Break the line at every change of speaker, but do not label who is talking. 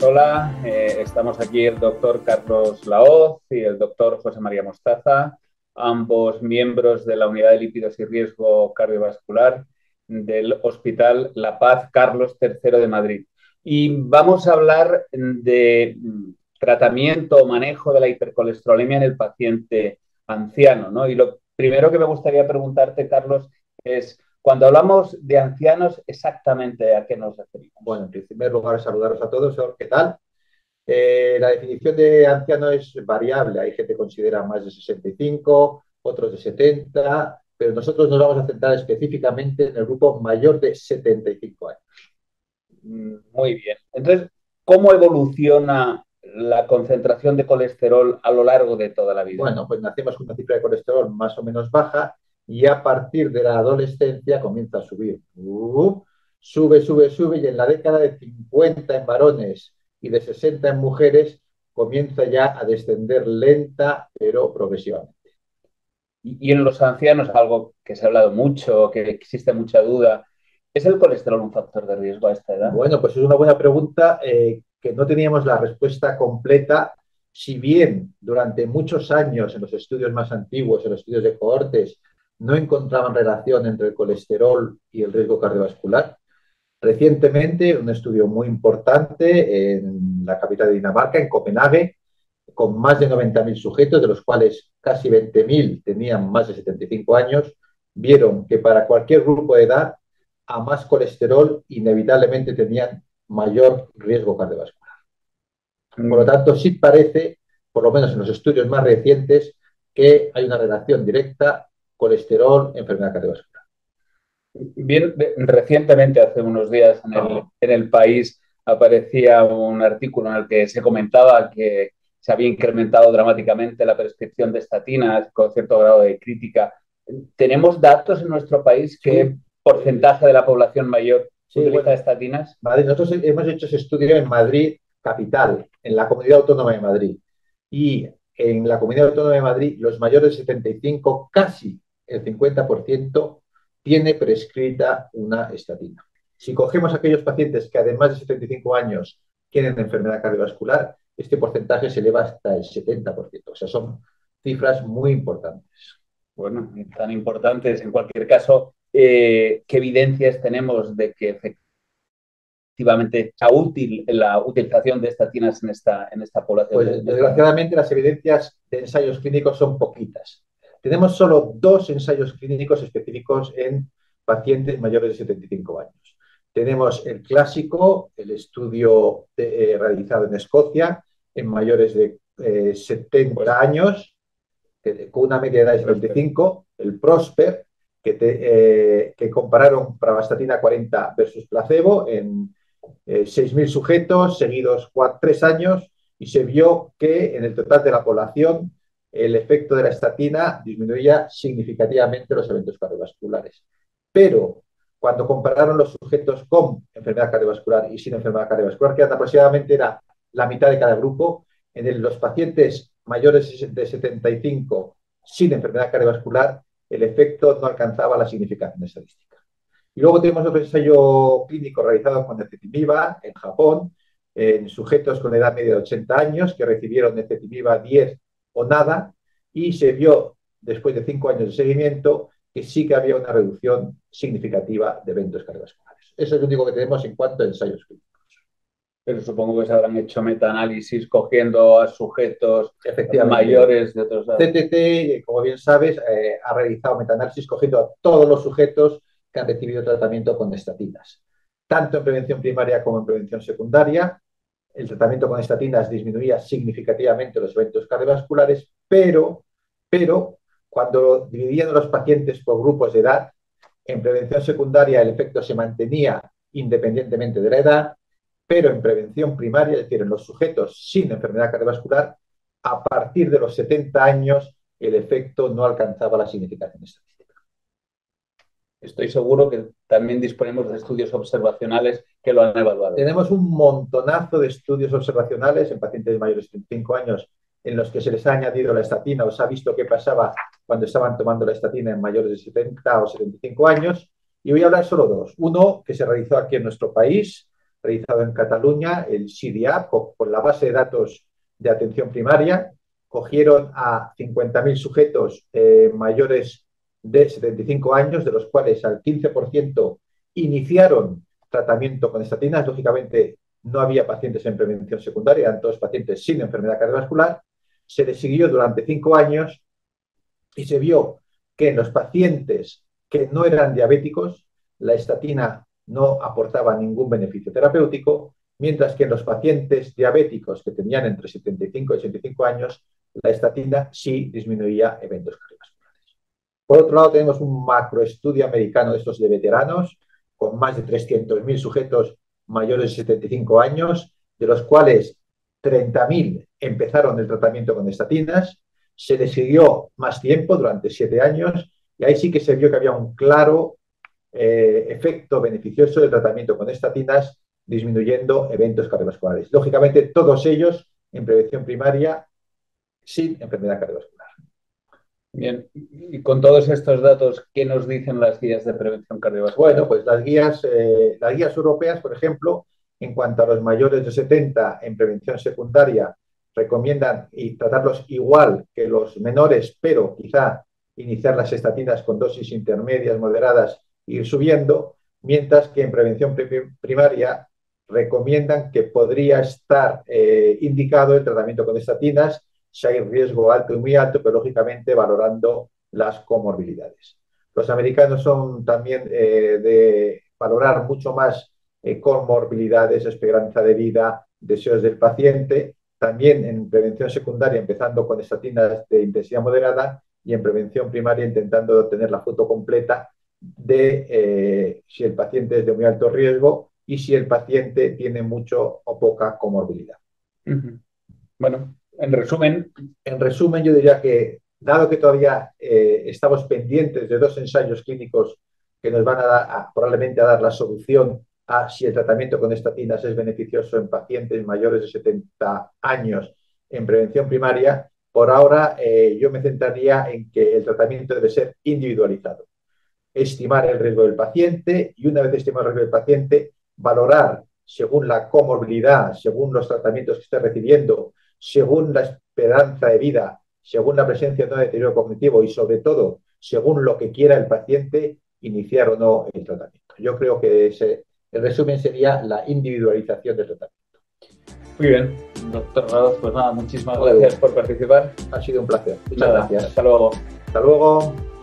Hola, eh, estamos aquí el doctor Carlos Laoz y el doctor José María Mostaza, ambos miembros de la Unidad de Lípidos y Riesgo Cardiovascular del Hospital La Paz Carlos III de Madrid. Y vamos a hablar de tratamiento o manejo de la hipercolesterolemia en el paciente anciano. ¿no? Y lo primero que me gustaría preguntarte, Carlos, es cuando hablamos de ancianos, exactamente a qué nos referimos.
Bueno, en primer lugar, saludaros a todos. ¿Qué tal? Eh, la definición de anciano es variable. Hay gente que considera más de 65, otros de 70, pero nosotros nos vamos a centrar específicamente en el grupo mayor de 75 años.
Mm, muy bien. Entonces, ¿cómo evoluciona la concentración de colesterol a lo largo de toda la vida?
Bueno, pues nacemos con una cifra de colesterol más o menos baja y a partir de la adolescencia comienza a subir. Uh, sube, sube, sube y en la década de 50 en varones y de 60 en mujeres comienza ya a descender lenta pero progresivamente.
Y, en los ancianos, algo que se ha hablado mucho, que existe mucha duda, ¿es el colesterol un factor de riesgo a esta edad?
Bueno, pues es una buena pregunta eh, que no teníamos la respuesta completa si bien durante muchos años en los estudios más antiguos, en los estudios de cohortes, no encontraban relación entre el colesterol y el riesgo cardiovascular. Recientemente, un estudio muy importante en la capital de Dinamarca, en Copenhague, con más de 90.000 sujetos, de los cuales casi 20.000 tenían más de 75 años, vieron que para cualquier grupo de edad, a más colesterol, inevitablemente tenían mayor riesgo cardiovascular. Por lo mm. tanto, sí parece, por lo menos en los estudios más recientes, que hay una relación directa colesterol, enfermedad cardiovascular.
Bien, recientemente, hace unos días, en el, país aparecía un artículo en el que se comentaba que se había incrementado dramáticamente la prescripción de estatinas con cierto grado de crítica. ¿Tenemos datos en nuestro país qué porcentaje de la población mayor utiliza estatinas?
nosotros hemos hecho ese estudio en Madrid, capital, en la Comunidad Autónoma de Madrid. Y en la Comunidad Autónoma de Madrid, los mayores de 75, casi el 50% tiene prescrita una estatina. Si cogemos aquellos pacientes que además de 75 años tienen enfermedad cardiovascular, este porcentaje se eleva hasta el 70%. O sea, son cifras muy importantes.
Bueno, tan importantes. En cualquier caso, eh, ¿qué evidencias tenemos de que efectivamente sea útil la utilización de estatinas en esta, en esta población?
Pues, desgraciadamente, las evidencias de ensayos clínicos son poquitas. Tenemos solo dos ensayos clínicos específicos en pacientes mayores de 75 años. Tenemos el clásico, el estudio eh, realizado en Escocia en mayores de 70 eh, años, con una media edad de 75, el Prosper, que, eh, que compararon pravastatina 40 versus placebo en 6.000 sujetos seguidos 3 años y se vio que en el total de la población el efecto de la estatina disminuía significativamente los eventos cardiovasculares. Pero cuando compararon los sujetos con enfermedad cardiovascular y sin enfermedad cardiovascular, que aproximadamente era la mitad de cada grupo, en los pacientes mayores de 75 sin enfermedad cardiovascular, el efecto no alcanzaba la significación estadística. Y luego tenemos otro ensayo clínico realizado con necetimib en Japón, en sujetos con edad media de 80 años que recibieron necetimib 10 o nada, y se vio después de cinco años de seguimiento que sí que había una reducción significativa de eventos cardiovasculares. Eso es lo único que tenemos en cuanto a ensayos clínicos.
Pero supongo que se habrán hecho metaanálisis cogiendo a sujetos mayores de otros
lados. CTT, como bien sabes, eh, ha realizado metaanálisis cogiendo a todos los sujetos que han recibido tratamiento con estatinas, tanto en prevención primaria como en prevención secundaria, el tratamiento con estatinas disminuía significativamente los eventos cardiovasculares, pero, pero cuando dividían los pacientes por grupos de edad, en prevención secundaria el efecto se mantenía independientemente de la edad, pero en prevención primaria, es decir, en los sujetos sin enfermedad cardiovascular, a partir de los 70 años el efecto no alcanzaba la significación estadística
estoy seguro que también disponemos de estudios observacionales que lo han evaluado.
Tenemos un montonazo de estudios observacionales en pacientes mayores de 35 años en los que se les ha añadido la estatina o se ha visto qué pasaba cuando estaban tomando la estatina en mayores de 70 o 75 años. Y voy a hablar solo dos. Uno que se realizó aquí en nuestro país, realizado en Cataluña, el CIDIAP, con la base de datos de atención primaria. Cogieron a 50.000 sujetos eh, mayores de 75 años, de los cuales al 15% iniciaron tratamiento con estatinas. Lógicamente, no había pacientes en prevención secundaria, eran todos pacientes sin enfermedad cardiovascular. Se les siguió durante cinco años y se vio que en los pacientes que no eran diabéticos, la estatina no aportaba ningún beneficio terapéutico, mientras que en los pacientes diabéticos que tenían entre 75 y 85 años, la estatina sí disminuía eventos cardiovasculares. Por otro lado, tenemos un macroestudio americano de estos de veteranos, con más de 300.000 sujetos mayores de 75 años, de los cuales 30.000 empezaron el tratamiento con estatinas, se les siguió más tiempo, durante siete años, y ahí sí que se vio que había un claro eh, efecto beneficioso del tratamiento con estatinas, disminuyendo eventos cardiovasculares. Lógicamente, todos ellos en prevención primaria sin enfermedad cardiovascular.
Bien, y con todos estos datos, ¿qué nos dicen las guías de prevención cardiovascular?
Bueno, pues las guías, eh, las guías europeas, por ejemplo, en cuanto a los mayores de 70 en prevención secundaria, recomiendan y tratarlos igual que los menores, pero quizá iniciar las estatinas con dosis intermedias, moderadas ir subiendo, mientras que en prevención primaria recomiendan que podría estar eh, indicado el tratamiento con estatinas si hay riesgo alto y muy alto, pero lógicamente valorando las comorbilidades. Los americanos son también eh, de valorar mucho más eh, comorbilidades, esperanza de vida, deseos del paciente, también en prevención secundaria empezando con estatinas de intensidad moderada y en prevención primaria intentando tener la foto completa de eh, si el paciente es de muy alto riesgo y si el paciente tiene mucho o poca comorbilidad.
Bueno, en resumen.
En resumen, yo diría que, dado que todavía eh, estamos pendientes de dos ensayos clínicos que nos van a, dar, probablemente a dar la solución a si el tratamiento con estatinas es beneficioso en pacientes mayores de 70 años en prevención primaria, por ahora eh, yo me centraría en que el tratamiento debe ser individualizado estimar el riesgo del paciente y una vez estimado el riesgo del paciente, valorar según la comorbilidad, según los tratamientos que esté recibiendo, según la esperanza de vida, según la presencia de un deterioro cognitivo y sobre todo según lo que quiera el paciente, iniciar o no el tratamiento. Yo creo que ese, el resumen sería la individualización del tratamiento.
Muy bien, doctor Radoz, pues nada, muchísimas gracias por participar.
Ha sido un placer. Muchas gracias.
Hasta luego.
Hasta luego.